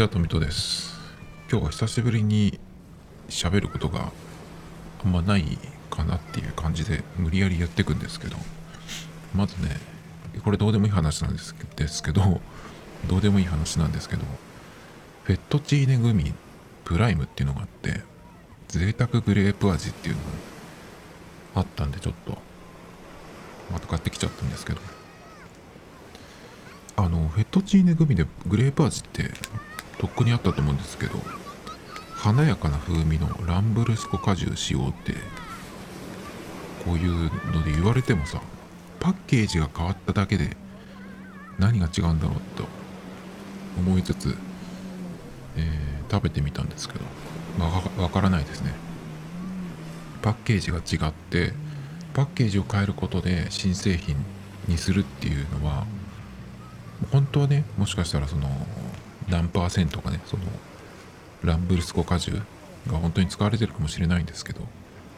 ちは、とみとです。今日は久しぶりに喋ることがあんまないかなっていう感じで無理やりやっていくんですけど、まずね、これどうでもいい話なんですですけど、どうでもいい話なんですけど、フェットチーネグミプライムっていうのがあって、贅沢グレープ味っていうのがあったんで、ちょっと、また買ってきちゃったんですけど、あのフェットチーネグミでグレープ味ってとっくにあったと思うんですけど華やかな風味のランブルスコ果汁使用ってこういうので言われてもさパッケージが変わっただけで何が違うんだろうと思いつつ、えー食べてみたんですけどわかわからないですね。パッケージが違ってパッケージを変えることで新製品にするっていうのは本当はねもしかしたらその何パーセントかねそのランブルスコ果汁が本当に使われてるかもしれないんですけど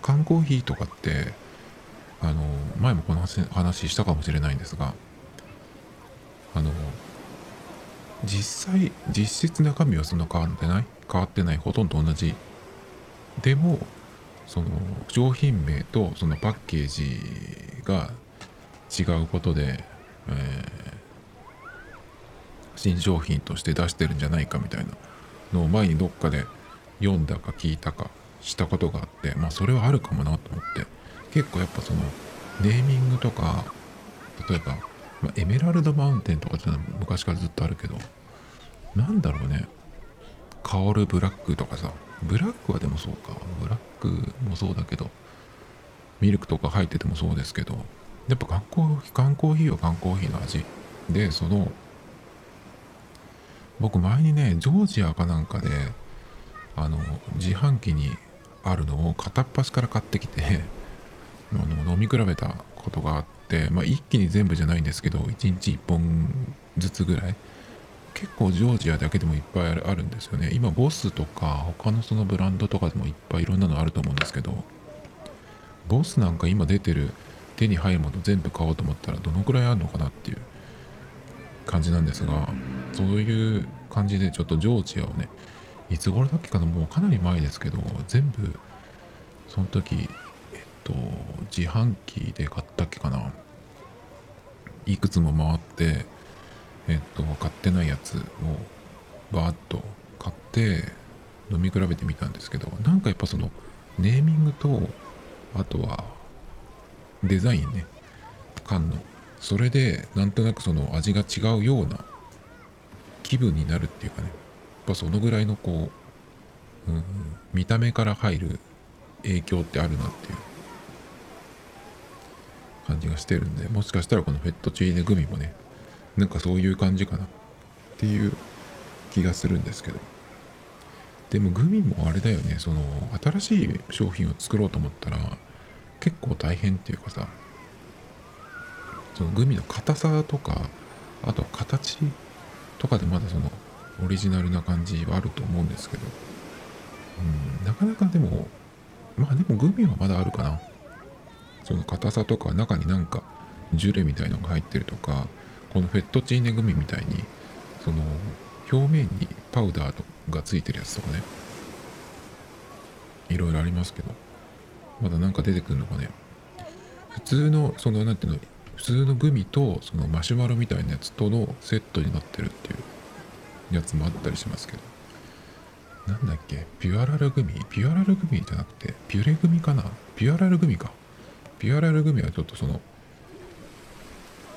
缶コーヒーとかってあの前もこの話したかもしれないんですがあの実際実質中身はそんな変わってない？変わってないほとんど同じ。でもその商品名とそのパッケージが違うことで、え新商品として出してるんじゃないかみたいなのを前にどっかで読んだか聞いたかしたことがあってまあそれはあるかもなと思って。結構やっぱそのネーミングとか例えば、まあエメラルドマウンテンとかっていうのは昔からずっとあるけどなんだろうね。香るブラックとかさ。ブラックはでもそうか。ブラックもそうだけどミルクとか入っててもそうですけどやっぱ缶コーヒー缶コーヒーは缶コーヒーの味。でその僕前にねジョージアかなんかであの自販機にあるのを片っ端から買ってきて あの飲み比べたことがあって、まあ、一気に全部じゃないんですけど1日1本ずつぐらい。結構ジョージアだけでもいっぱいあるあるんですよね。今ボスとか他のそのブランドとかでもいっぱいいろんなのあると思うんですけどボスなんか今出てる手に入るもの全部買おうと思ったらどのくらいあるのかなっていう。感じなんですがそういう感じでちょっとジョージアをねいつ頃だっけかなもうかなり前ですけど全部その時えっと自販機で買ったっけかないくつも回ってえっと買ってないやつをバーッと買って飲み比べてみたんですけどなんかやっぱそのネーミングとあとはデザインね缶のそれでなんとなくその味が違うような気分になるっていうかね。やっぱそのぐらいのこう、うん、見た目から入る影響ってあるなっていう。感じがしてるんでもしかしたらこのフェットチーネグミもねなんかそういう感じかなっていう気がするんですけど。でもグミもあれだよねその新しい商品を作ろうと思ったら結構大変っていうかさそのグミの硬さとかあとは形とかでまだそのオリジナルな感じはあると思うんですけど、うん、なかなかでもまあでもグミはまだあるかな。その硬さとか中になんかジュレみたいのが入ってるとかこのフェットチーネグミみたいにその表面にパウダーがついてるやつとかね。いろいろありますけど。まだなんか出てくるのかね。普通のそのなんていうの普通のグミとそのマシュマロみたいなやつとのセットになってるっていうやつもあったりしますけど。なんだっけ？ピュアラルグミ？ピュアラルグミじゃなくてピュレグミかな？ピュアラルグミか。ピュアラルグミはちょっとその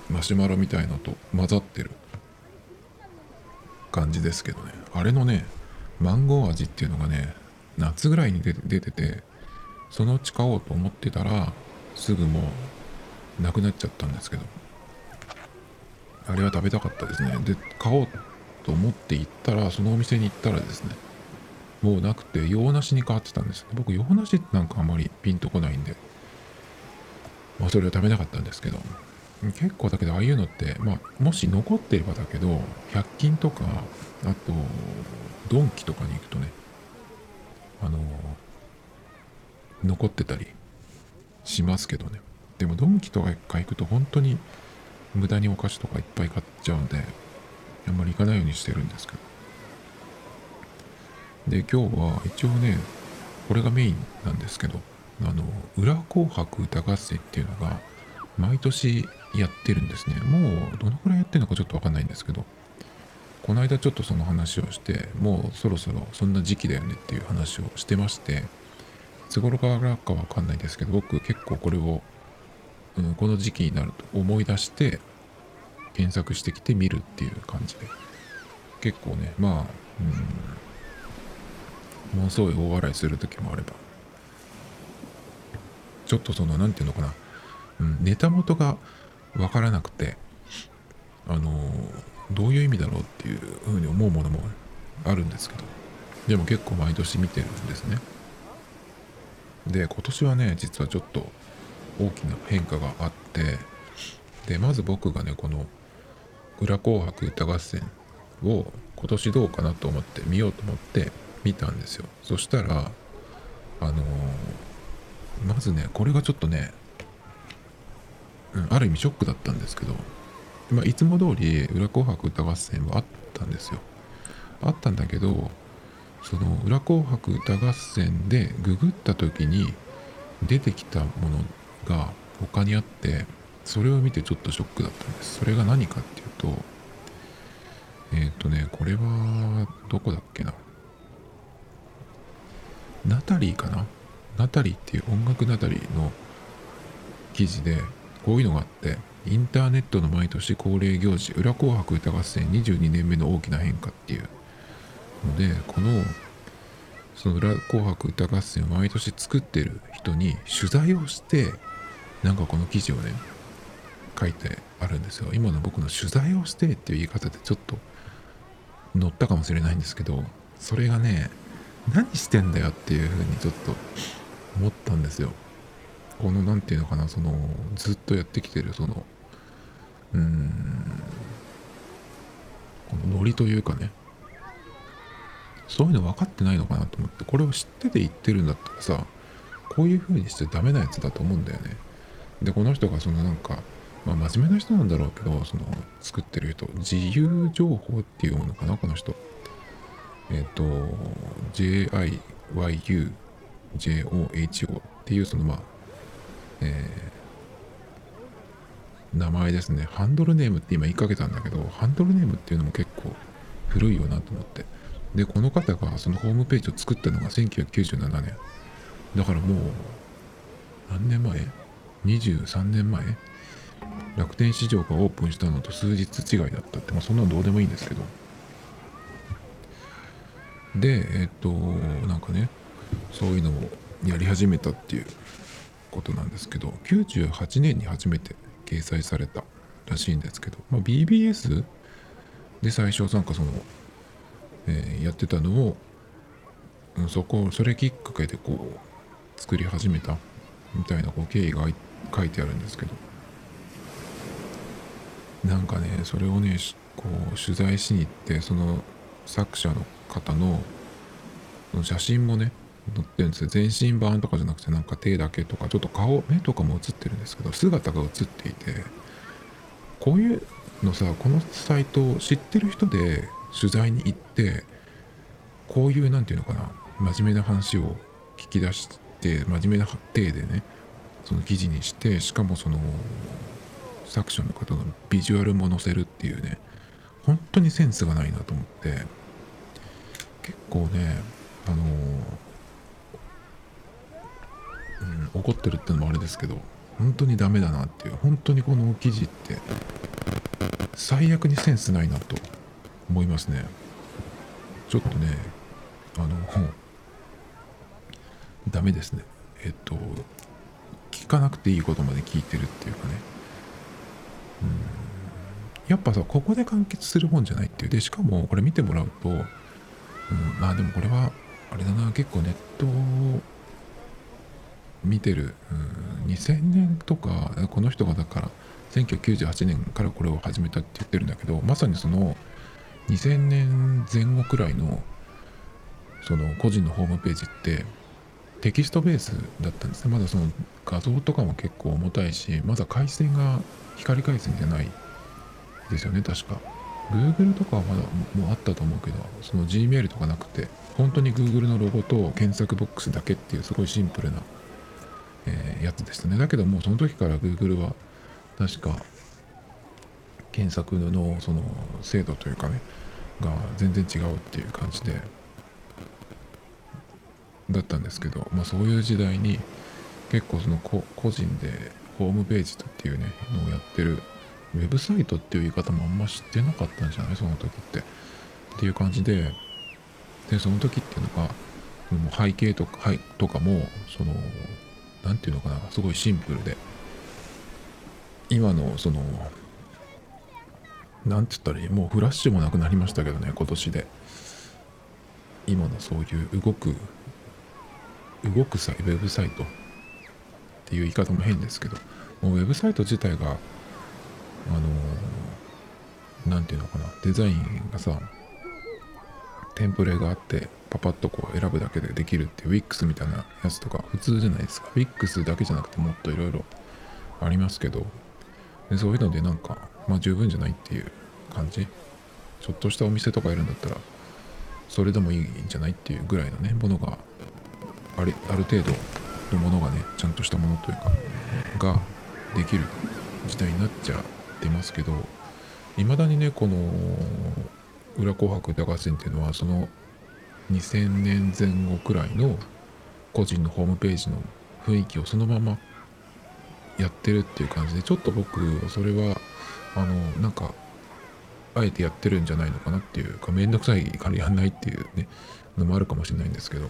マシュマロみたいのと混ざってる感じですけどね。あれのねマンゴー味っていうのがね夏ぐらいに出て出ててそのうち買おうと思ってたらすぐもうなくなっちゃったんですけど。あれは食べたかったですね。で買おうと思って行ったらそのお店に行ったらですねもうなくて洋梨に変わってたんです。僕洋梨ってなんかあんまりピンとこないんでまあそれは食べなかったんですけど。結構だけどああいうのってまあもし残ってればだけど100均とかあとドンキとかに行くとねあの残ってたりしますけどね。でもドンキとか一回行くと本当に無駄にお菓子とかいっぱい買っちゃうんであんまり行かないようにしてるんですけど。で今日は一応ねこれがメインなんですけどあの裏紅白歌合戦っていうのが毎年やってるんですね。もうどのくらいやってるのかちょっと分かんないんですけどこの間ちょっとその話をしてもうそろそろそんな時期だよねっていう話をしてましていつ頃からか分かんないですけど僕結構これを、この時期になると思い出して検索してきて見るっていう感じで。結構ねまあうん。ものすごい大笑いする時もあれば。ちょっとその何て言うのかな、うん、ネタ元が分からなくてあのどういう意味だろうっていうふうに思うものもあるんですけど。でも結構毎年見てるんですね。で今年はね実はちょっと大きな変化があってでまず僕がねこの「裏紅白歌合戦」を今年どうかなと思って見ようと思って見たんですよそしたらあのー、まずねこれがちょっとね、うん、ある意味ショックだったんですけどまあ、いつも通り裏紅白歌合戦はあったんですよ。あったんだけどその裏紅白歌合戦でググった時に出てきたものが他にあってそれを見てちょっとショックだったんです。それが何かっていうとえっ、ー、とねこれはどこだっけな。ナタリーかな？ナタリーっていう音楽ナタリーの記事でこういうのがあってインターネットの毎年恒例行事裏紅白歌合戦22年目の大きな変化っていうのでこのその裏紅白歌合戦を毎年作ってる人に取材をしてなんかこの記事をね書いてあるんですよ。今の僕の取材をしてっていう言い方でちょっと乗ったかもしれないんですけどそれがね何してんだよっていうふうにちょっと思ったんですよ。この何て言うのかなそのずっとやってきてるそのうんこのノリというかね。そういうの分かってないのかなと思ってこれを知ってて言ってるんだったらさこういう風にしてダメなやつだと思うんだよね。でこの人がそのなんかまあ真面目な人なんだろうけどその作ってる人自由情報っていうのかなこの人えっ、ー、と JIYUJOHO っていうそのまあえー名前ですね。ハンドルネームって今言いかけたんだけど、ハンドルネームっていうのも結構古いよなと思って。で、この方がそのホームページを作ったのが1997年。だからもう、何年前？?23 年前？楽天市場がオープンしたのと数日違いだったって、まあそんなのどうでもいいんですけど。で、えっと、なんかね、そういうのをやり始めたっていうことなんですけど、98年に初めて掲載されたらしいんですけど、まあ、BBS で最初なんかその、えー、やってたのを、うん、そこそれきっかけでこう作り始めたみたいなこう経緯があって書いてあるんですけど。なんかねそれをねこう取材しに行ってその作者の方の写真もね載ってるんですよ。全身版とかじゃなくてなんか手だけとかちょっと顔目とかも映ってるんですけど姿が映っていてこういうのさこのサイトを知ってる人で取材に行ってこういう何て言うのかな真面目な話を聞き出して真面目な体でねその記事にしてしかもその作者の方のビジュアルも載せるっていうね本当にセンスがないなと思って結構ねあのうん、怒ってるってのもあれですけど本当にダメだなっていう本当にこの記事って最悪にセンスないなと思いますね。ちょっとねあのダメですね。えっと聞かなくていいことまで聞いてるっていうかね。うん。やっぱさここで完結する本じゃないっていう。でしかもこれ見てもらうと、うん、まあでもこれはあれだな。結構ネットを見てる、うん、2000年とかこの人がだから1998年からこれを始めたって言ってるんだけどまさにその2000年前後くらいのその個人のホームページってテキストベースだったんですね。まだその画像とかも結構重たいしまだ回線が光回線じゃないですよね確か。Google とかはまだもうあったと思うけどその Gmail とかなくて本当に Google のロゴと検索ボックスだけっていうすごいシンプルな、えー、やつでしたね。だけどもうその時から Google は確か検索のその精度というかねが全然違うっていう感じでだったんですけど、まあ、そういう時代に結構その個人でホームページっていうねのをやってるウェブサイトっていう言い方もあんま知ってなかったんじゃない？その時って。っていう感じででその時っていうのが背景とかとかもその何て言うのかなすごいシンプルで。今のその何て言ったらいい？もうフラッシュもなくなりましたけどね今年で。今のそういう動く動くウェブサイト。っていう言い方も変ですけどもうウェブサイト自体があの何て言うのかな。デザインがさテンプレがあってパパッとこう選ぶだけでできるっていう Wix みたいなやつとか普通じゃないですか。Wix だけじゃなくてもっといろいろありますけどでそういうのでなんかまあ十分じゃないっていう感じ。ちょっとしたお店とかやるんだったらそれでもいいんじゃないっていうぐらいのねものがあるある程度のものがねちゃんとしたものというかができる時代になっちゃってますけどいまだにねこの「裏紅白歌合戦」っていうのはその2000年前後くらいの個人のホームページの雰囲気をそのままやってるっていう感じでちょっと僕それはあのなんかあえてやってるんじゃないのかなっていうかめんどくさいからやんないっていうねのもあるかもしれないんですけど。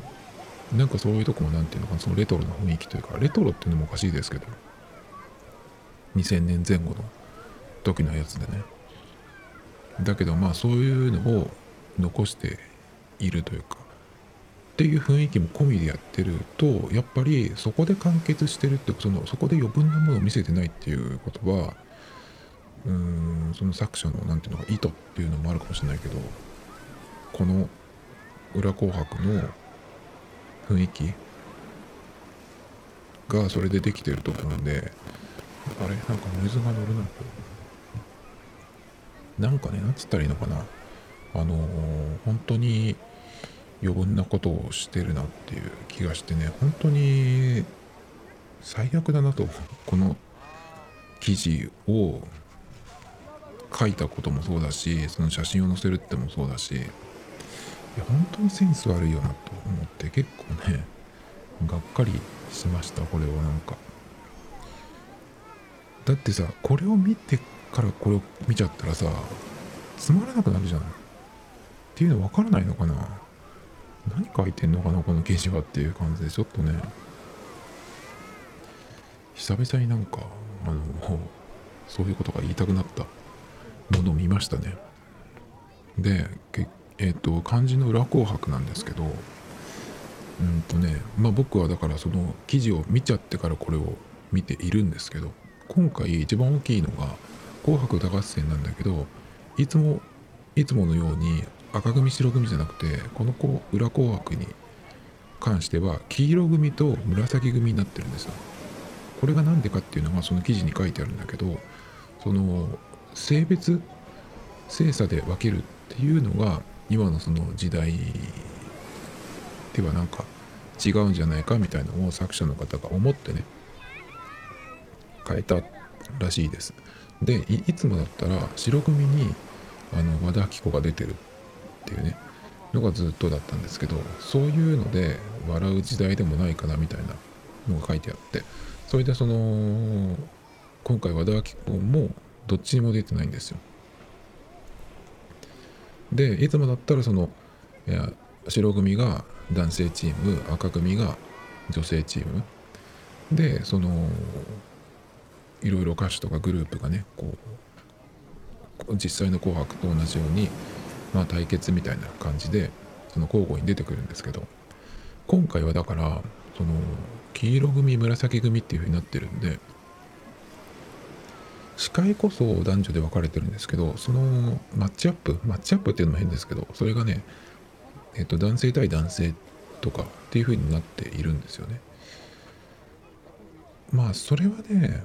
なんかそういうとこも何ていうのかなそのレトロな雰囲気というかレトロっていうのもおかしいですけど2000年前後の時のやつでね。だけどまあそういうのを残しているというかっていう雰囲気も込みでやってるとやっぱりそこで完結してるってそのそこで余分なものを見せてないっていうことはうーんその作者の何ていうのか意図っていうのもあるかもしれないけどこの「裏紅白」の雰囲気がそれでできてると思うんであれ？なんかノイズが乗るななんかねなんつったらいいのかな。あのー、本当に余分なことをしてるなっていう気がしてね本当に最悪だなとこの記事を書いたこともそうだしその写真を載せるってもそうだしや本当にセンス悪いよなと思って結構ねがっかりしましたこれはなんか。だってさこれを見てからこれを見ちゃったらさつまらなくなるじゃん。っていうの分からないのかな。何書いてんのかなこの記事はっていう感じでちょっとね。久々になんかあのそういうことが言いたくなったものを見ましたね。で結えっ、ー、と漢字の裏紅白なんですけどうんとねまあ僕はだからその記事を見ちゃってからこれを見ているんですけど今回一番大きいのが「紅白歌合戦」なんだけどいつもいつものように赤組白組じゃなくてこの子裏紅白に関しては黄色組と紫組になってるんですよ。これが何でかっていうのがその記事に書いてあるんだけどその性別性差で分けるっていうのが今のその時代ではなんか違うんじゃないかみたいなのを作者の方が思ってね変えたらしいです。でいつもだったら白組にあの和田アキ子が出てるっていうねのがずっとだったんですけどそういうので笑う時代でもないかなみたいなのが書いてあってそれでその今回和田アキ子もどっちにも出てないんですよ。でいつもだったらその白組が男性チーム赤組が女性チーム。でそのいろいろ歌手とかグループがねこう実際の「紅白」と同じように、まあ、対決みたいな感じでその交互に出てくるんですけど今回はだからその黄色組紫組っていう風になってるんで司会こそ男女で分かれてるんですけどそのマッチアップマッチアップっていうのも変ですけどそれがね、えっと、男性対男性とかっていう風になっているんですよね。まあそれはね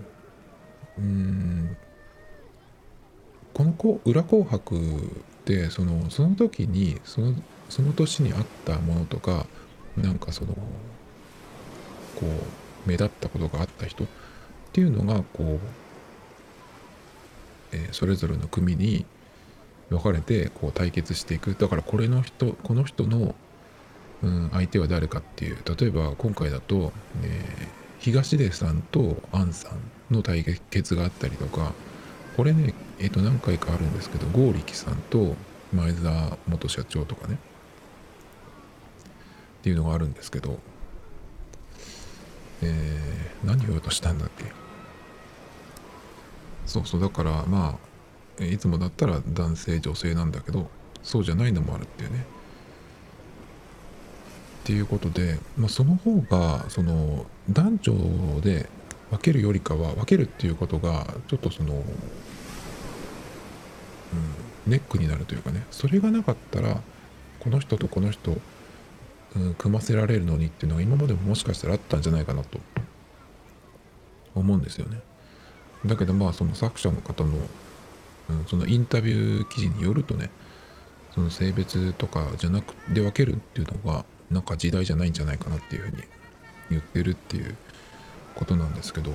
うんこのこ裏紅白ってそのその時にそのその年にあったものとかなんかそのこう目立ったことがあった人っていうのがこう、え、それぞれの組に分かれてこう対決していく。だからこれの人この人の、うん、相手は誰かっていう。例えば今回だと、え、東出さんと杏さんの対決があったりとか。これねえっ、と何回かあるんですけど剛力さんと前澤元社長とかね。っていうのがあるんですけど、えー、何を言おうとしたんだっけ？そうそうだからまあいつもだったら男性女性なんだけどそうじゃないのもあるっていうねっていうことで、まあ、その方がその男女で分けるよりかは分けるっていうことがちょっとその、うん、ネックになるというかねそれがなかったらこの人とこの人うん、組ませられるのにっていうのが今までももしかしたらあったんじゃないかなと思うんですよね。だけどまあその作者の方の、うん、そのインタビュー記事によるとねその性別とかじゃなくで分けるっていうのがなんか時代じゃないんじゃないかなっていうふうに言ってるっていうことなんですけど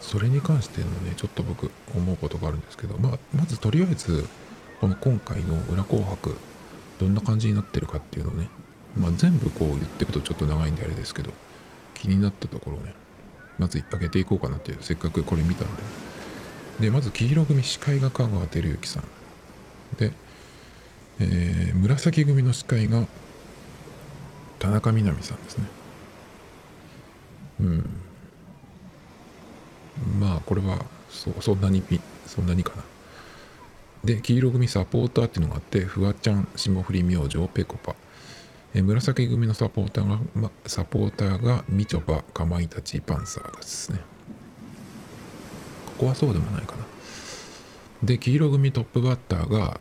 それに関してのねちょっと僕思うことがあるんですけど、まあ、まずとりあえずこの今回の「裏紅白」どんな感じになってるかっていうのをね、まあ、全部こう言っていくとちょっと長いんであれですけど気になったところをねまず上げていこうかなっていうせっかくこれ見たんで。でまず黄色組司会が香川照之さん。で、えー、紫組の司会が田中みな実さんですね。うん。まあこれはそそんなにそんなにかな。で黄色組サポーターっていうのがあってフワちゃん霜降り明星ぺこぱ。え紫組のサポーターが、ま、サポーターがみちょぱかまいたちパンサーですね。ここはそうでもないかな。で黄色組トップバッターが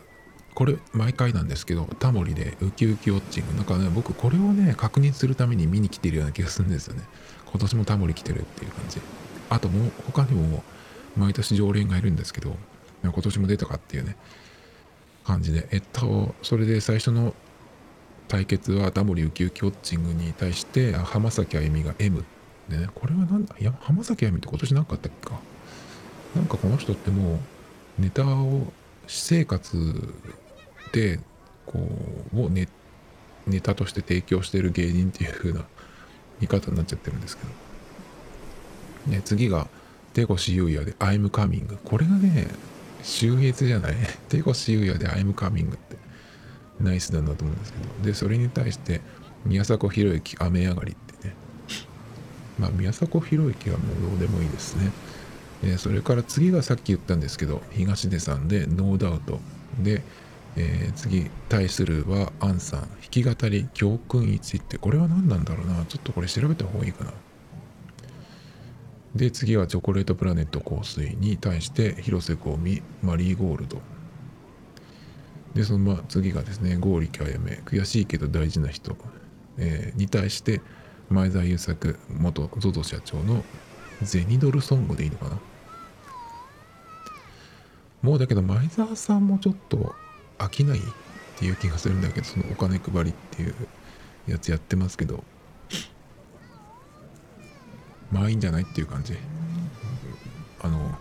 これ毎回なんですけどタモリでウキウキウォッチング。なんかね僕これをね確認するために見に来てるような気がするんですよね。今年もタモリ来てるっていう感じ。あともう他にも毎年常連がいるんですけど今年も出たかっていうね感じで。えっとそれで最初の対決はダモリウキウキウォッチングに対して浜崎あゆみが M でねこれはなんだ？いや浜崎あゆみって今年何かったっけか？なんかこの人ってもうネタを私生活でこうをネネタとして提供してる芸人っていう風な見方になっちゃってるんですけど、ね、次が手越優也で「I'm coming」これがね秀逸じゃない？手越優也で「I'm coming」ってナイスだと思うんですけど。でそれに対して宮迫博之「雨上がり」ってね。まあ宮迫博之はもうどうでもいいですね。えそれから次がさっき言ったんですけど東出さんで「ノーダウト」で、えー、次対するはアンさん。弾き語り教訓1ってこれは何なんだろうな。ちょっとこれ調べた方がいいかな。で次はチョコレートプラネット香水に対して広瀬香美マリーゴールド。でそのまあ次がですね剛力あやめ悔しいけど大事な人、えー、に対して前澤友作元 ZOZO 社長のゼニドルソングでいいのかな。もうだけど前澤さんもちょっと飽きないっていう気がするんだけどそのお金配りっていうやつやってますけどまあいいんじゃないっていう感じ。あの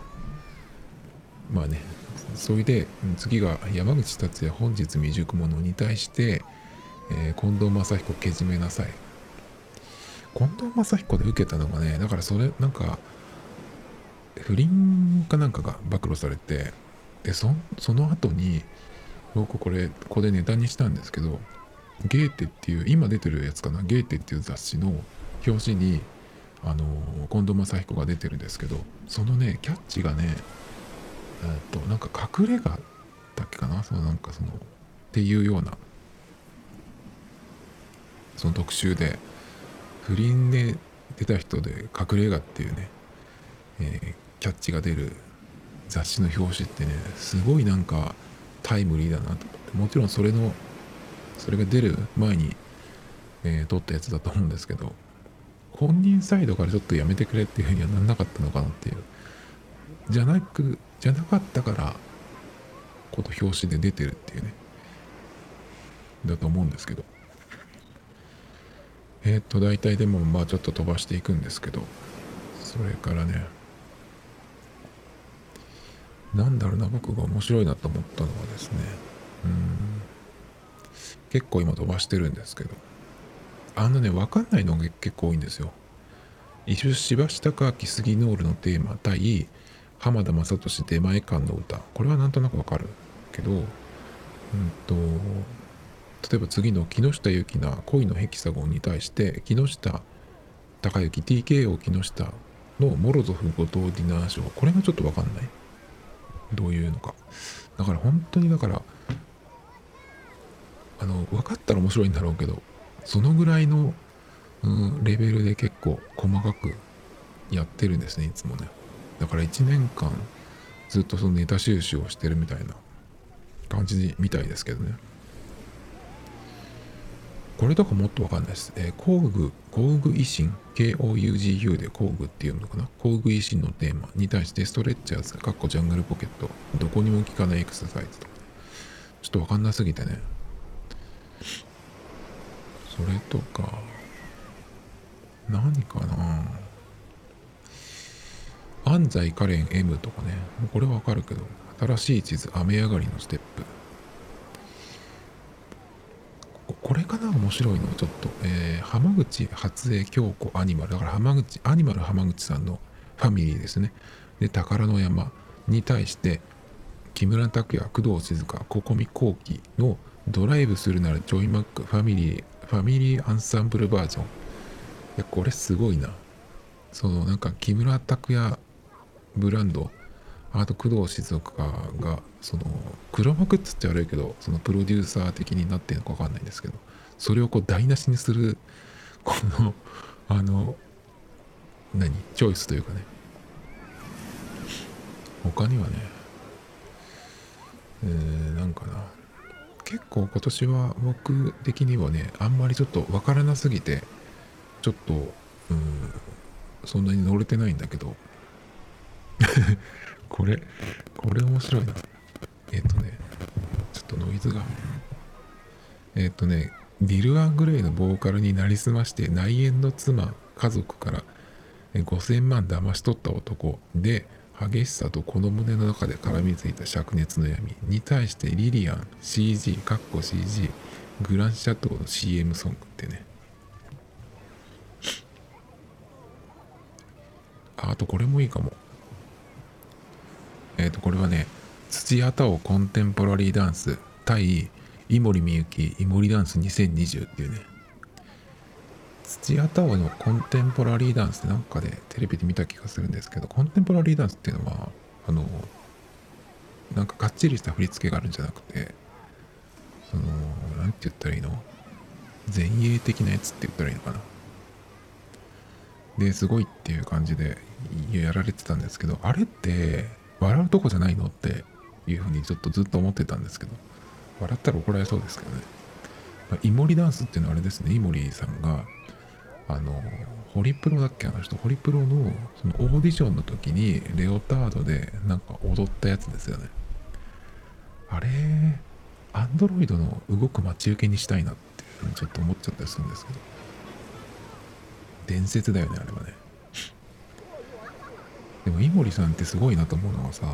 まあねそれで次が山口達也本日未熟者に対して、えー、近藤正彦けじめなさい。近藤正彦で受けたのがねだからそれなんか不倫かなんかが暴露されてでそその後に僕これここでネタにしたんですけどゲーテっていう今出てるやつかなゲーテっていう雑誌の表紙にあの近藤正彦が出てるんですけどそのねキャッチがねえっとなんか隠れ家だっけかな？そのなんかそのっていうようなその特集で不倫で出た人で隠れ家っていうね、えー、キャッチが出る雑誌の表紙ってねすごいなんかタイムリーだなと。思ってもちろんそれのそれが出る前に、えー、撮ったやつだと思うんですけど本人サイドからちょっとやめてくれっていうふうにはなんなかったのかなっていう。じゃなくじゃなかったからこの表紙で出てるっていうね。だと思うんですけど。えっ、と大体でもまあちょっと飛ばしていくんですけど。それからね。なんだろうな僕が面白いなと思ったのはですね。うん。結構今飛ばしてるんですけど。あのね分かんないのが結構多いんですよ石橋貴明杉ノールのテーマ対浜田雅俊出前館の歌。これはなんとなくわかるけどうんと例えば次の木下ゆきな恋のヘキサゴンに対して木下隆之 TKO 木下のモロゾフ後藤ディナーショーこれがちょっとわかんない。どういうのか。だから本当にだからあの分かったら面白いんだろうけどそのぐらいの、うん、レベルで結構細かくやってるんですねいつもね。だから1年間ずっとそのネタ収集をしてるみたいな感じみたいですけどね。これとかもっとわかんないです。えー、工具、工具維新、KOUGU で工具っていうのかな。工具維新のテーマに対してストレッチャーズ、かっこジャングルポケット、どこにも効かないエクササイズと。か、ちょっとわかんなすぎてね。それとか、何かな。安西カレン M とかね、これわかるけど、新しい地図、雨上がりのステップ。これかな面白いの。ちょっと、えー、浜口初江京子アニマル。だから浜口アニマル浜口さんのファミリーですね。で宝の山に対して木村拓哉工藤静香ココミコウキのドライブするならジョイマックファミリーファミリーアンサンブルバージョン。いやこれすごいな。そのなんか木村拓哉ブランド。あと工藤静香がその黒幕っつって悪いけどそのプロデューサー的になってるのか分かんないんですけどそれをこう台無しにするこのあの何？チョイスというかね。他にはねえー、なんかな。結構今年は僕的にはねあんまりちょっと分からなすぎてちょっとうんそんなに乗れてないんだけど これ、これ面白いな。えっ、ー、とね、ちょっとノイズが。えっ、ー、とね、ディル・アングレイのボーカルになりすまして内縁の妻、家族から5000万騙し取った男で、激しさとこの胸の中で絡みついた灼熱の闇に対してリリアン CG カッコ CG グランシャトーの CM ソングってねあとこれもいいかもえっ、ー、と、これはね、土屋太鳳コンテンポラリーダンス対井森美幸井森ダンス2020っていうね、土屋太鳳のコンテンポラリーダンスってなんかでテレビで見た気がするんですけど、コンテンポラリーダンスっていうのは、あの、なんかがっちりした振り付けがあるんじゃなくて、その、なんて言ったらいいの？前衛的なやつって言ったらいいのかな？で、すごいっていう感じでやられてたんですけど、あれって、笑うとこじゃないのっていうふうにちょっとずっと思ってたんですけど、笑ったら怒られそうですけどね。まあ、イモリダンスっていうのはあれですね、イモリさんが、あの、ホリプロだっけあの人、ホリプロのそのオーディションの時にレオタードでなんか踊ったやつですよね。あれ、アンドロイドの動く待ち受けにしたいなっていうふうにちょっと思っちゃったりするんですけど。伝説だよね、あれはね。でも井森さんってすごいなと思うのはさ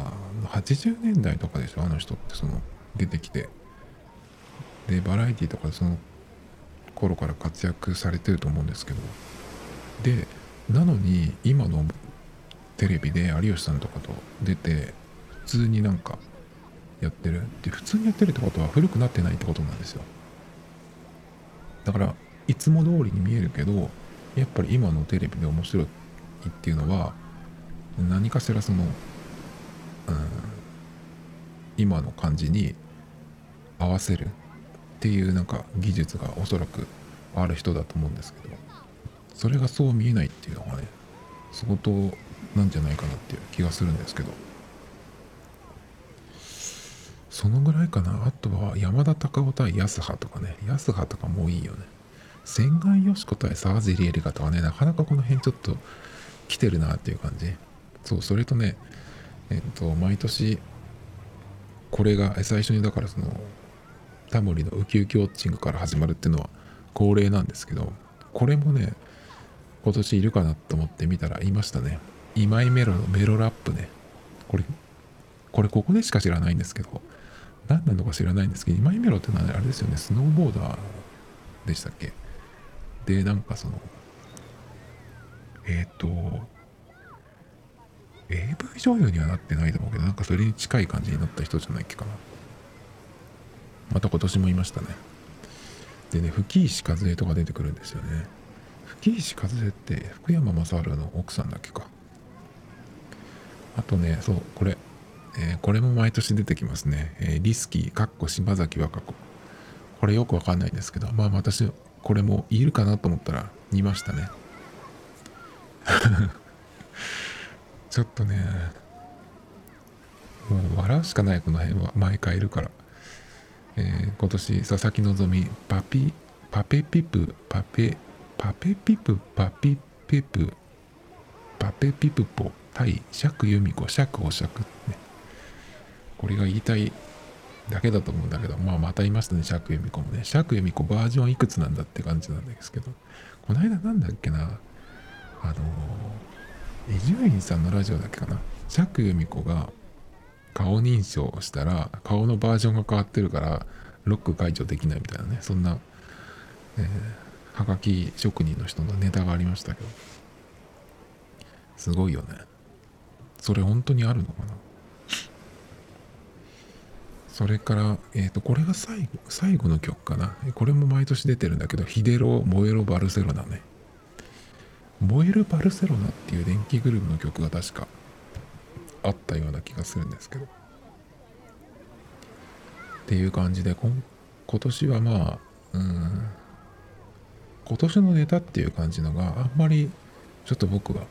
80年代とかでしょあの人ってその出てきて。でバラエティとかでその頃から活躍されてると思うんですけど。でなのに今のテレビで有吉さんとかと出て普通になんかやってる。で普通にやってるってことは古くなってないってことなんですよ。だからいつも通りに見えるけどやっぱり今のテレビで面白いっていうのは何かしらその、うん、今の感じに合わせるっていうなんか技術がおそらくある人だと思うんですけどそれがそう見えないっていうのがね相当なんじゃないかなっていう気がするんですけどそのぐらいかな。あとは山田隆夫対安葉とかね安葉とかもういいよね。千賀よし子対沢尻エリカとかねなかなかこの辺ちょっと来てるなっていう感じ。そうそれとねえっと毎年これが最初にだからそのタモリのウキウキウォッチングから始まるっていうのは恒例なんですけどこれもね今年いるかなと思って見たらいましたね。今井メロのメロラップね。これこれここでしか知らないんですけど何なのか知らないんですけど今井メロってのはあれですよねスノーボーダーでしたっけ？でなんかそのえっ、ー、と AV 女優にはなってないと思うけどなんかそれに近い感じになった人じゃないっけかな。また今年もいましたね。でね吹石和恵とか出てくるんですよね。吹石和恵って福山雅治の奥さんだっけか。あとねそうこれ、えー、これも毎年出てきますね、えー、リスキーかっこ柴崎和歌子。これよくわかんないんですけどまあ私これもいるかなと思ったら見ましたね。ちょっとねもう笑うしかないこの辺は。毎回いるから。えー、今年佐々木希パピパペピプパペパペピプパピペプパペピプポ対釈由美子釈お釈ね。これが言いたいだけだと思うんだけどまあまた言いましたね釈由美子もね。釈由美子バージョンいくつなんだって感じなんですけど。この間なんだっけな。あの伊集院さんのラジオだっけかな？釈由美子が顔認証をしたら顔のバージョンが変わってるからロック解除できないみたいなね。そんな、えー、はがき職人の人のネタがありましたけど。すごいよね。それ本当にあるのかな？それから、えっ、ー、と、これが最後、最後の曲かな。これも毎年出てるんだけど、ヒデロ・燃えろ・バルセロナね。燃えるバルセロナっていう電気グループの曲が確かあったような気がするんですけど。っていう感じで今年はまあうん今年のネタっていう感じのがあんまりちょっと僕は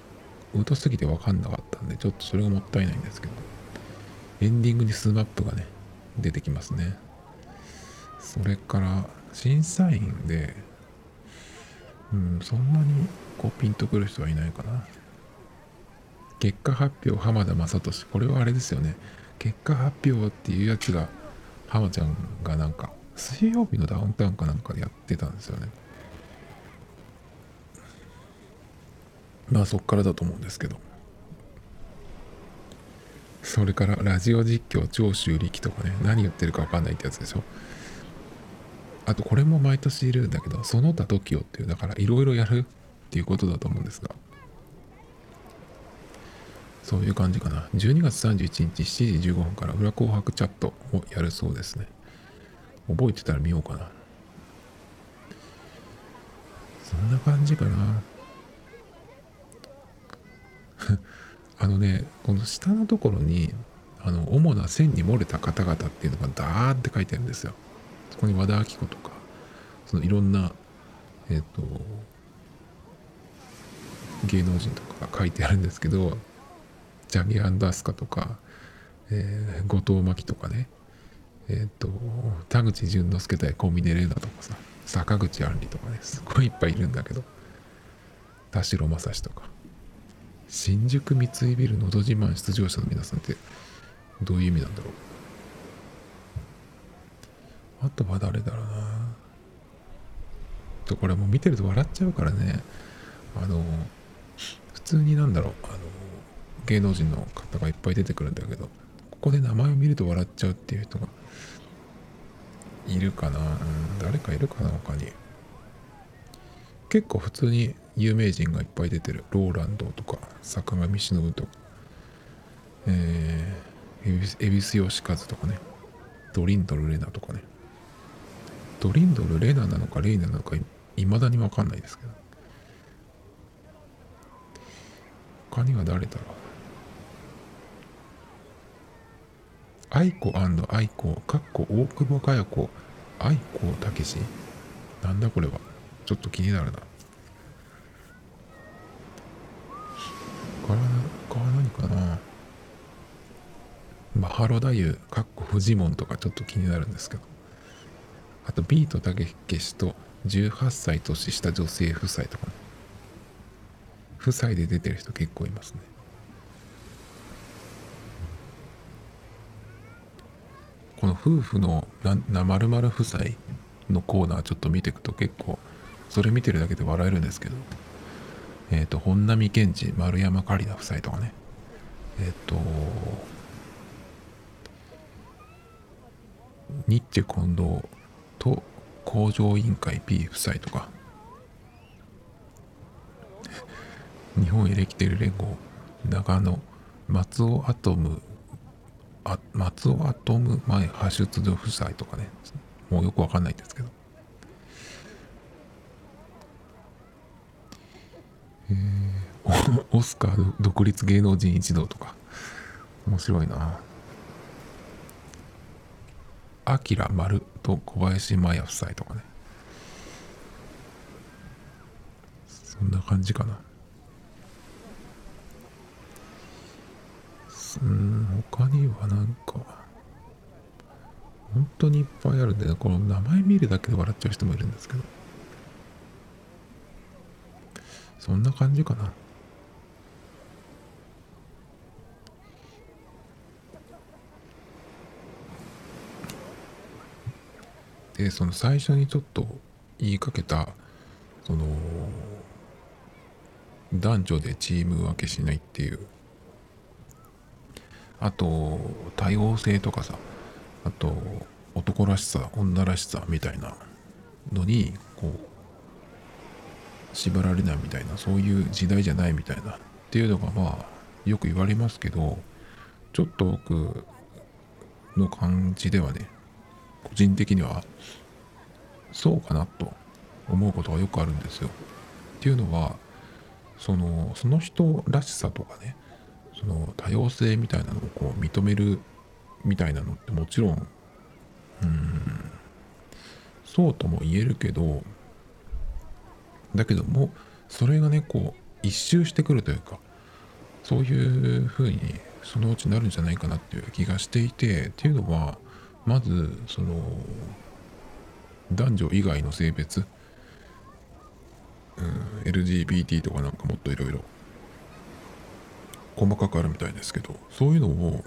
疎すぎて分かんなかったんでちょっとそれがもったいないんですけどエンディングにスマップがね出てきますね。それから審査員でうんそんなにこうピンとくる人はいないかな。結果発表浜田雅俊。これはあれですよね。結果発表っていうやつが浜ちゃんがなんか水曜日のダウンタウンかなんかでやってたんですよね。まあそっからだと思うんですけど。それからラジオ実況長州力とかね何言ってるか分かんないってやつでしょ。あとこれも毎年いるんだけどその他 TOKIO っていうだからいろいろやるっていうことだと思うんですがそういう感じかな。12月31日7時15分から裏紅白チャットをやるそうですね。覚えてたら見ようかな。そんな感じかな。あのね、この下のところに、あの、主な線に漏れた方々っていうのがダーって書いてあるんですよ。そこに和田アキ子とか、そのいろんな、えっ、ー、と、芸能人とかが書いてあるんですけど、ジャギアンダースカとか、えー、後藤真希とかね、えっ、ー、と、田口淳之介対小峰玲奈とかさ、坂口杏里とかね、すごいいっぱいいるんだけど、田代正史とか、新宿三井ビルのど自慢出場者の皆さんってどういう意味なんだろう？あとは誰だろうな。とこれもう見てると笑っちゃうからね。あの普通になんだろう。あの芸能人の方がいっぱい出てくるんだけどここで名前を見ると笑っちゃうっていう人がいるかな、うん、誰かいるかな他に。結構普通に有名人がいっぱい出てる。ローランドとか坂上忍とか。えー、恵比寿義和とかね。ドリンドル・レナとかね。ドリンドル・レナなのかレイナなのかいまだにわかんないですけど他には誰だろう愛子愛子、かっこ大久保佳代子、愛子たけしなんだこれは。ちょっと気になるな。から、か何かな。マハロ太夫、かっこフジモンとかちょっと気になるんですけど。あと、ビートたけしと18歳年下女性夫妻とかね。夫妻で出てる人結構いますねこの。夫婦のななまるまる夫妻のコーナーちょっと見ていくと結構それ見てるだけで笑えるんですけどえっ、ー、と本並健治丸山桂里奈夫妻とかねえっ、ー、とニッチェ近藤と工場委員会 P 夫妻とか。日本エレキテル連合長野松尾アトムあ松尾アトム前派出所夫妻とかね。もうよくわかんないんですけど。えー、オスカー独立芸能人一同とか。面白いな。アキラ丸。と小林麻也夫妻とかね。そんな感じかな。うん他にはなんか本当にいっぱいあるんで、ね、この名前見るだけで笑っちゃう人もいるんですけど。そんな感じかな。でその最初にちょっと言いかけたその男女でチーム分けしないっていう。あと多様性とかさ。あと男らしさ女らしさみたいなのにこう縛られないみたいなそういう時代じゃないみたいなっていうのがまあよく言われますけどちょっと僕の感じではね個人的にはそうかなと思うことがよくあるんですよ。っていうのはそのその人らしさとかねその多様性みたいなのをこう認めるみたいなのってもちろんうんそうとも言えるけどだけどもそれがねこう一周してくるというかそういうふうにそのうちなるんじゃないかなっていう気がしていてっていうのはまずその男女以外の性別、うん、LGBT とかなんかもっといろいろ細かくあるみたいですけどそういうのを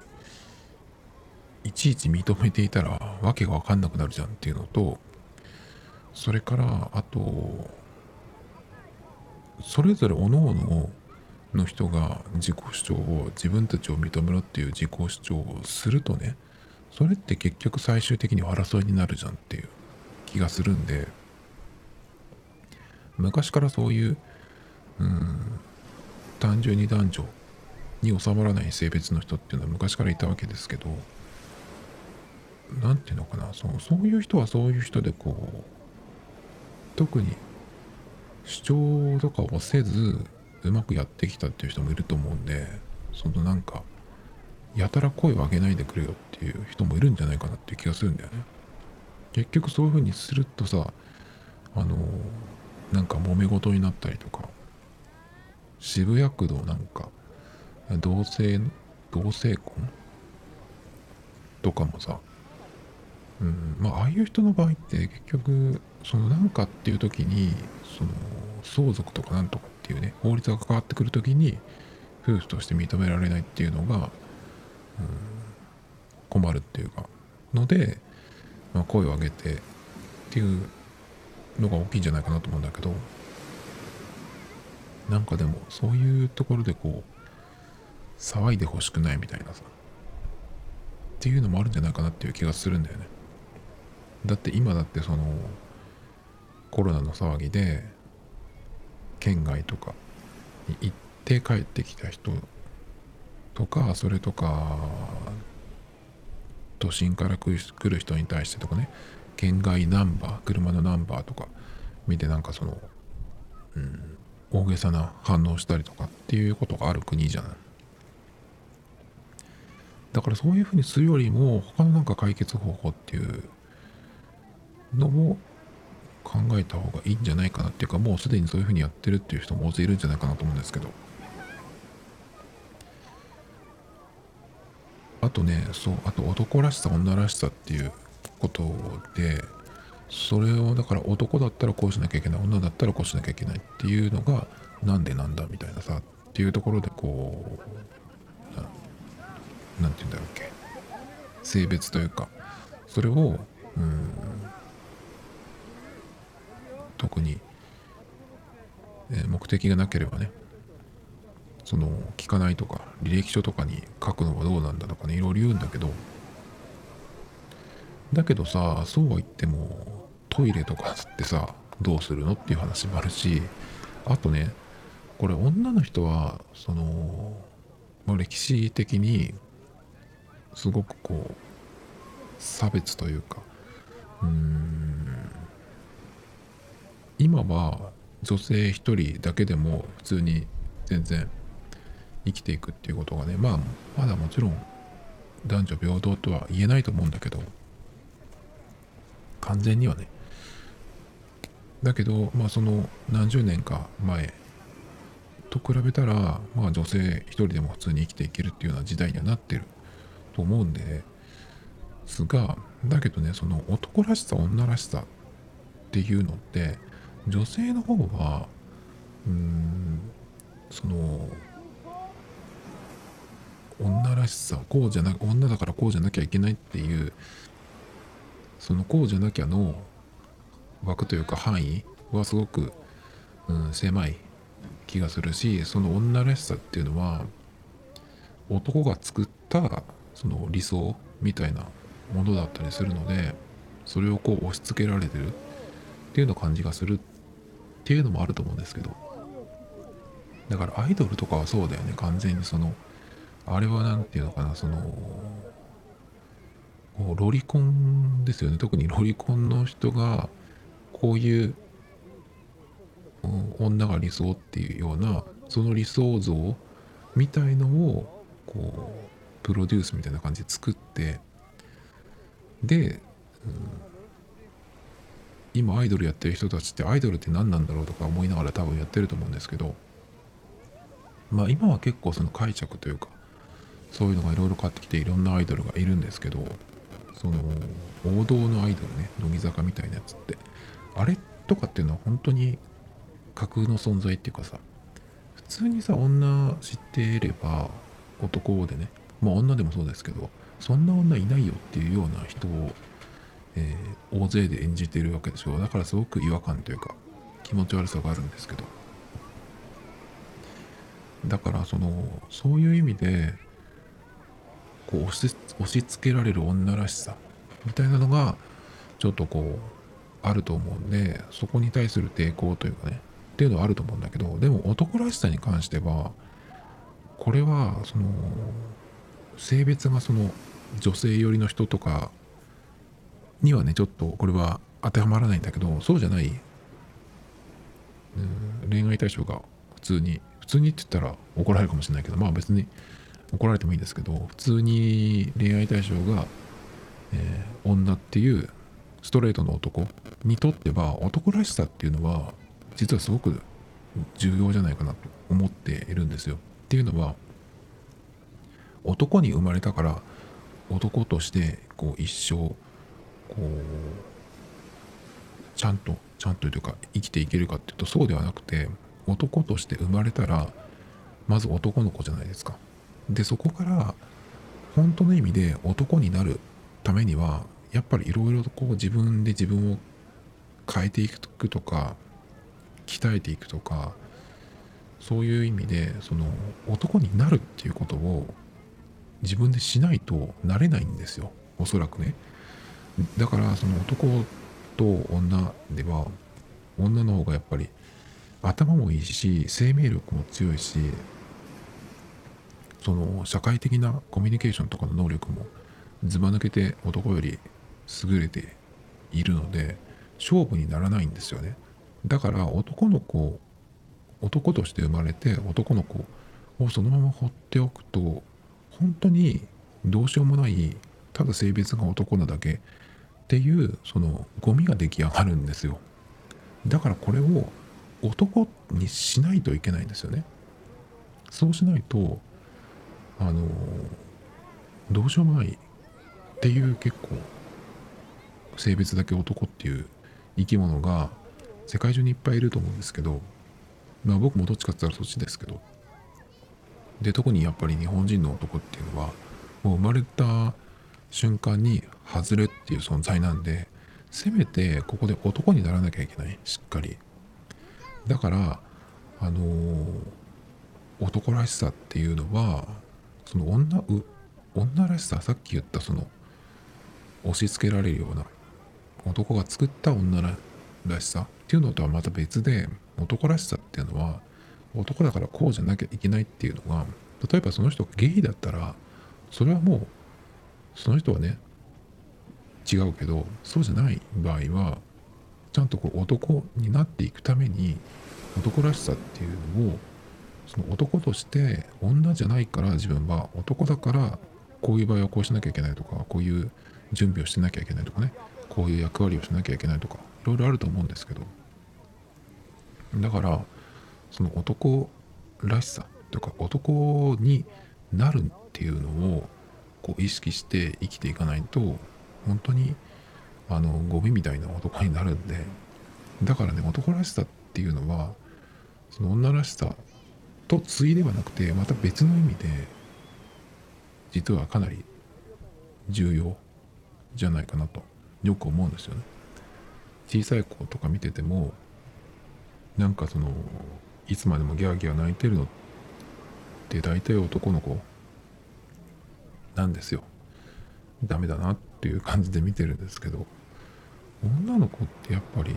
いちいち認めていたらわけが分かんなくなるじゃんっていうのとそれからあとそれぞれ各々の人が自己主張を自分たちを認めろっていう自己主張をするとねそれって結局最終的に争いになるじゃんっていう気がするんで昔からそういううん単純に男女に収まらない性別の人っていうのは昔からいたわけですけど何て言うのかなそうそういう人はそういう人でこう特に主張とかをせずうまくやってきたっていう人もいると思うんでそのなんかやたら声を上げないでくれよっていう人もいるんじゃないかなっていう気がするんだよね。結局そういう風にするとさあのなんか揉め事になったりとか渋谷区のなんか同性同性婚？とかもさ、うん、まあああいう人の場合って結局そのなんかっていう時にその相続とかなんとかっていうね法律が関わってくる時に夫婦として認められないっていうのが、困るっていうかので、まあ、声を上げてっていうのが大きいんじゃないかなと思うんだけどなんかでもそういうところでこう騒いでほしくないみたいなさっていうのもあるんじゃないかなっていう気がするんだよね。だって今だってそのコロナの騒ぎで県外とかに行って帰ってきた人とかそれとか都心から来る人に対してとかね。県外ナンバー車のナンバーとか見てなんかその、うん、大げさな反応したりとかっていうことがある国じゃないだからそういうふうにするよりも他のなんか解決方法っていうのも考えた方がいいんじゃないかなっていうかもうすでにそういうふうにやってるっていう人も大勢いるんじゃないかなと思うんですけど。あとねそうあと男らしさ女らしさっていうことでそれをだから男だったらこうしなきゃいけない女だったらこうしなきゃいけないっていうのがなんでなんだみたいなさっていうところでこう何て言うんだろうっけ。性別というかそれをうん特に、目的がなければねその聞かないとか履歴書とかに書くのはどうなんだとかねいろいろ言うんだけどだけどさそうは言ってもトイレとかってさどうするのっていう話もあるしあとねこれ女の人はその、まあ、歴史的にすごくこう差別というかうん今は女性一人だけでも普通に全然生きていくっていうことがねまあまだもちろん男女平等とは言えないと思うんだけど完全にはね。だけどまあその何十年か前と比べたらまあ女性一人でも普通に生きていけるっていうような時代にはなってると思うんですがだけどねその男らしさ女らしさっていうのって女性の方はうーんその女らしさこうじゃな女だからこうじゃなきゃいけないっていうそのこうじゃなきゃの枠というか範囲はすごく、うん、狭い気がするしその女らしさっていうのは男が作ったその理想みたいなものだったりするのでそれをこう押し付けられてるっていうような感じがするっていうのもあると思うんですけど。だからアイドルとかはそうだよね完全にそのあれは何て言うのかなそのロリコンですよね。特にロリコンの人がこういう、女が理想っていうようなその理想像みたいのをこうプロデュースみたいな感じで作ってで、うん今アイドルやってる人たちってアイドルって何なんだろうとか思いながら多分やってると思うんですけどまあ今は結構その解釈というかそういうのがいろいろ変わってきていろんなアイドルがいるんですけどその王道のアイドルね乃木坂みたいなやつってあれとかっていうのは本当に架空の存在っていうかさ普通にさ女知っていれば男でねまあ女でもそうですけどそんな女いないよっていうような人を、えー大勢で演じてるわけでしょ。だからすごく違和感というか気持ち悪さがあるんですけど。だからそのそういう意味でこう押し押し付けられる女らしさ。みたいなのがちょっとこうあると思うんでそこに対する抵抗というかね。っていうのはあると思うんだけどでも男らしさに関してはこれはその性別がその女性寄りの人とかにはねちょっとこれは当てはまらないんだけどそうじゃない、うん、恋愛対象が普通に普通にって言ったら怒られるかもしれないけどまあ別に怒られてもいいんですけど普通に恋愛対象が、えー女っていうストレートの男にとっては男らしさっていうのは実はすごく重要じゃないかなと思っているんですよ。っていうのは男に生まれたから男としてこう一生こうちゃんとちゃんとというか生きていけるかっていうとそうではなくて男として生まれたらまず男の子じゃないですか。でそこから本当の意味で男になるためにはやっぱりいろいろとこう自分で自分を変えていくとか鍛えていくとかそういう意味でその男になるっていうことを自分でしないとなれないんですよ。おそらくね。だからその男と女では女の方がやっぱり頭もいいし生命力も強いしその社会的なコミュニケーションとかの能力もずば抜けて男より優れているので勝負にならないんですよね。だから男の子男として生まれて男の子をそのまま放っておくと本当にどうしようもないただ性別が男なだけっていうそのゴミが出来上がるんですよ。だからこれを男にしないといけないんですよね。そうしないとあのどうしようもないっていう結構性別だけ男っていう生き物が世界中にいっぱいいると思うんですけどまあ僕もどっちかって言ったらそっちですけどで特にやっぱり日本人の男っていうのはもう生まれた瞬間に外れっていう存在なんでせめてここで男にならなきゃいけない。しっかり。だからあのー、男らしさっていうのはその女女らしささっき言ったその押し付けられるような男が作った女らしさっていうのとはまた別で男らしさっていうのは男だからこうじゃなきゃいけないっていうのが例えばその人がゲイだったらそれはもうその人はね違うけどそうじゃない場合はちゃんとこう男になっていくために男らしさっていうのをその男として女じゃないから自分は男だからこういう場合はこうしなきゃいけないとかこういう準備をしてなきゃいけないとかね。こういう役割をしなきゃいけないとかいろいろあると思うんですけど。だからその男らしさというか男になるっていうのをこう意識して生きていかないと本当にあのゴミみたいな男になるんで。だからね男らしさっていうのはその女らしさと対ではなくてまた別の意味で実はかなり重要じゃないかなとよく思うんですよね。小さい子とか見ててもなんかそのいつまでもギャーギャー泣いてるのって大体男の子なんですよ。ダメだなっていう感じで見てるんですけど女の子ってやっぱり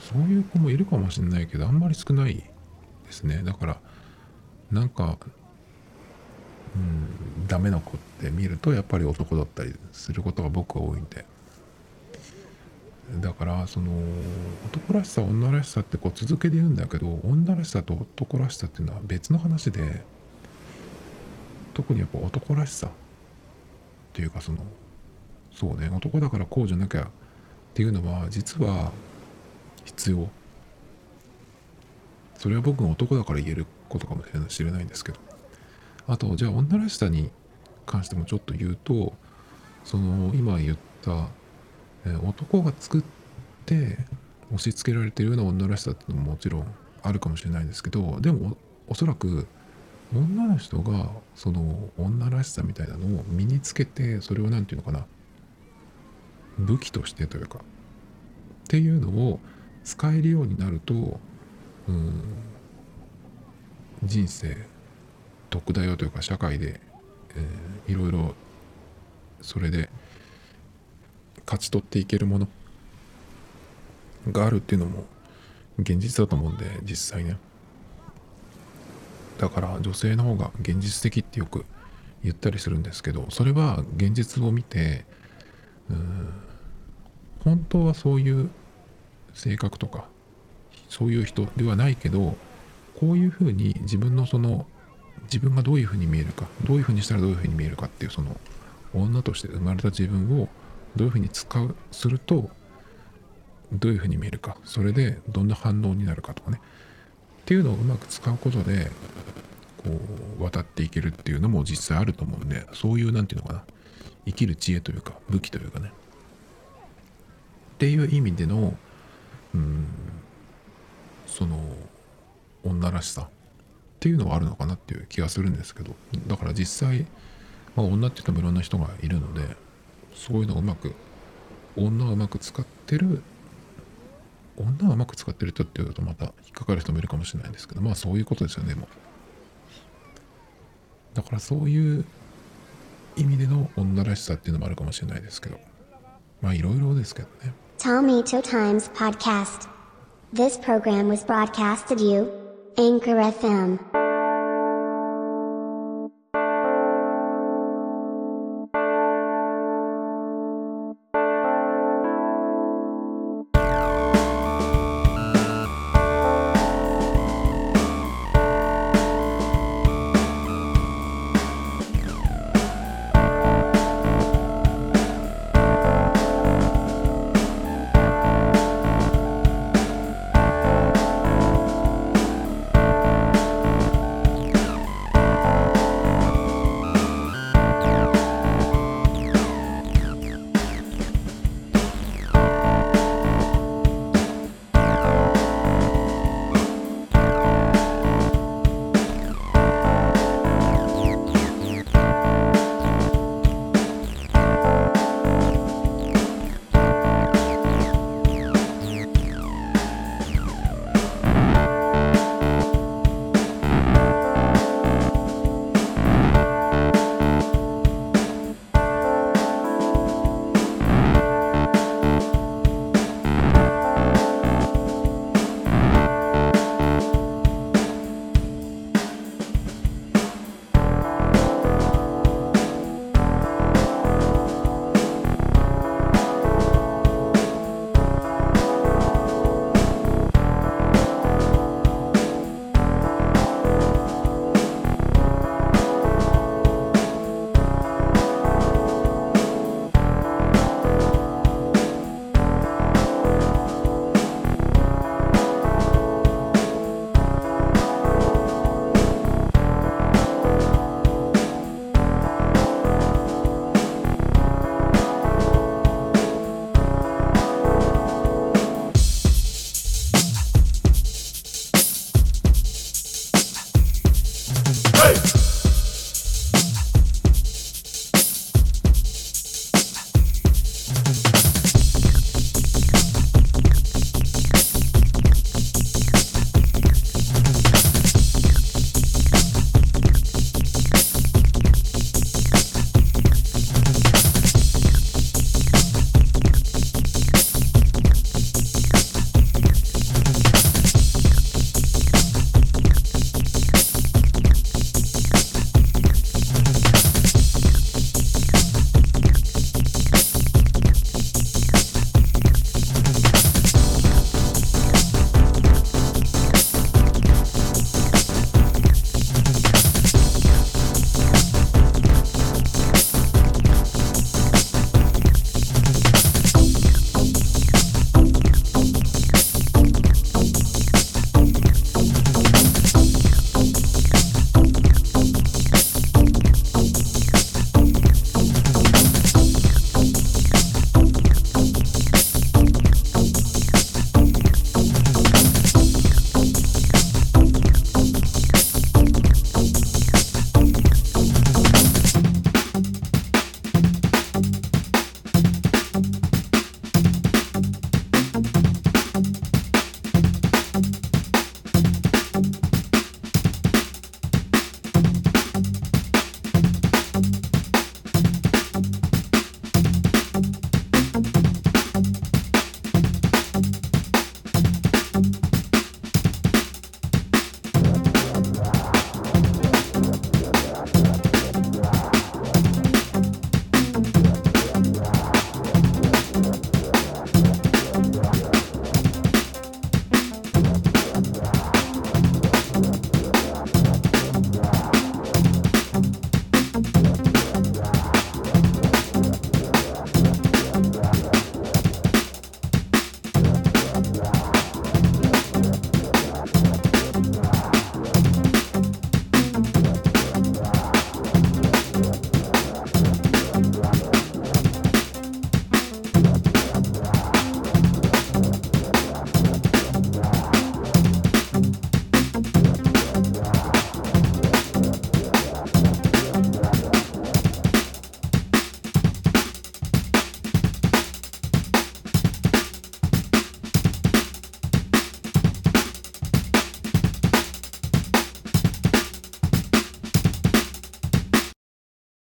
そういう子もいるかもしれないけどあんまり少ないですねだからなんかうんダメな子って見るとやっぱり男だったりすることが僕は多いんで。だからその男らしさ女らしさってこう続けで言うんだけど女らしさと男らしさっていうのは別の話で特にやっぱ男らしさっていうかそのそうね男だからこうじゃなきゃっていうのは実は必要。それは僕が男だから言えることかもしれないんですけど。あとじゃあ女らしさに関してもちょっと言うとその今言った、え、男が作って押し付けられてるような女らしさっていうのももちろんあるかもしれないんですけどでもおそらく女の人がその女らしさみたいなのを身につけてそれを何て言うのかな武器としてというかっていうのを使えるようになるとうん人生得だよというか社会で、えー、いろいろそれで勝ち取っていけるものがあるっていうのも現実だと思うんで実際ね。だから女性の方が現実的ってよく言ったりするんですけどそれは現実を見て本当はそういう性格とかそういう人ではないけどこういうふうに自分のその自分がどういうふうに見えるかどういうふうにしたらどういうふうに見えるかっていうその女として生まれた自分をどういうふうに使うするとどういうふうに見えるかそれでどんな反応になるかとかね。っていうのをうまく使うことでこう渡っていけるっていうのも実際あると思うんでそういう何て言うのかな。生きる知恵というか武器というかね。っていう意味でのうんその女らしさっていうのはあるのかなっていう気がするんですけどだから実際、まあ、女って言ってもいろんな人がいるのでそういうのをうまく女をうまく使ってる女をうまく使ってる人っていうとまた引っかかる人もいるかもしれないんですけどまあそういうことですよねも。うだからそういう意味での女らしさっていうのもあるかもしれないですけどまあいろいろですけどね。Tomito Times Podcast. This program was broadcasted you. Anchor FM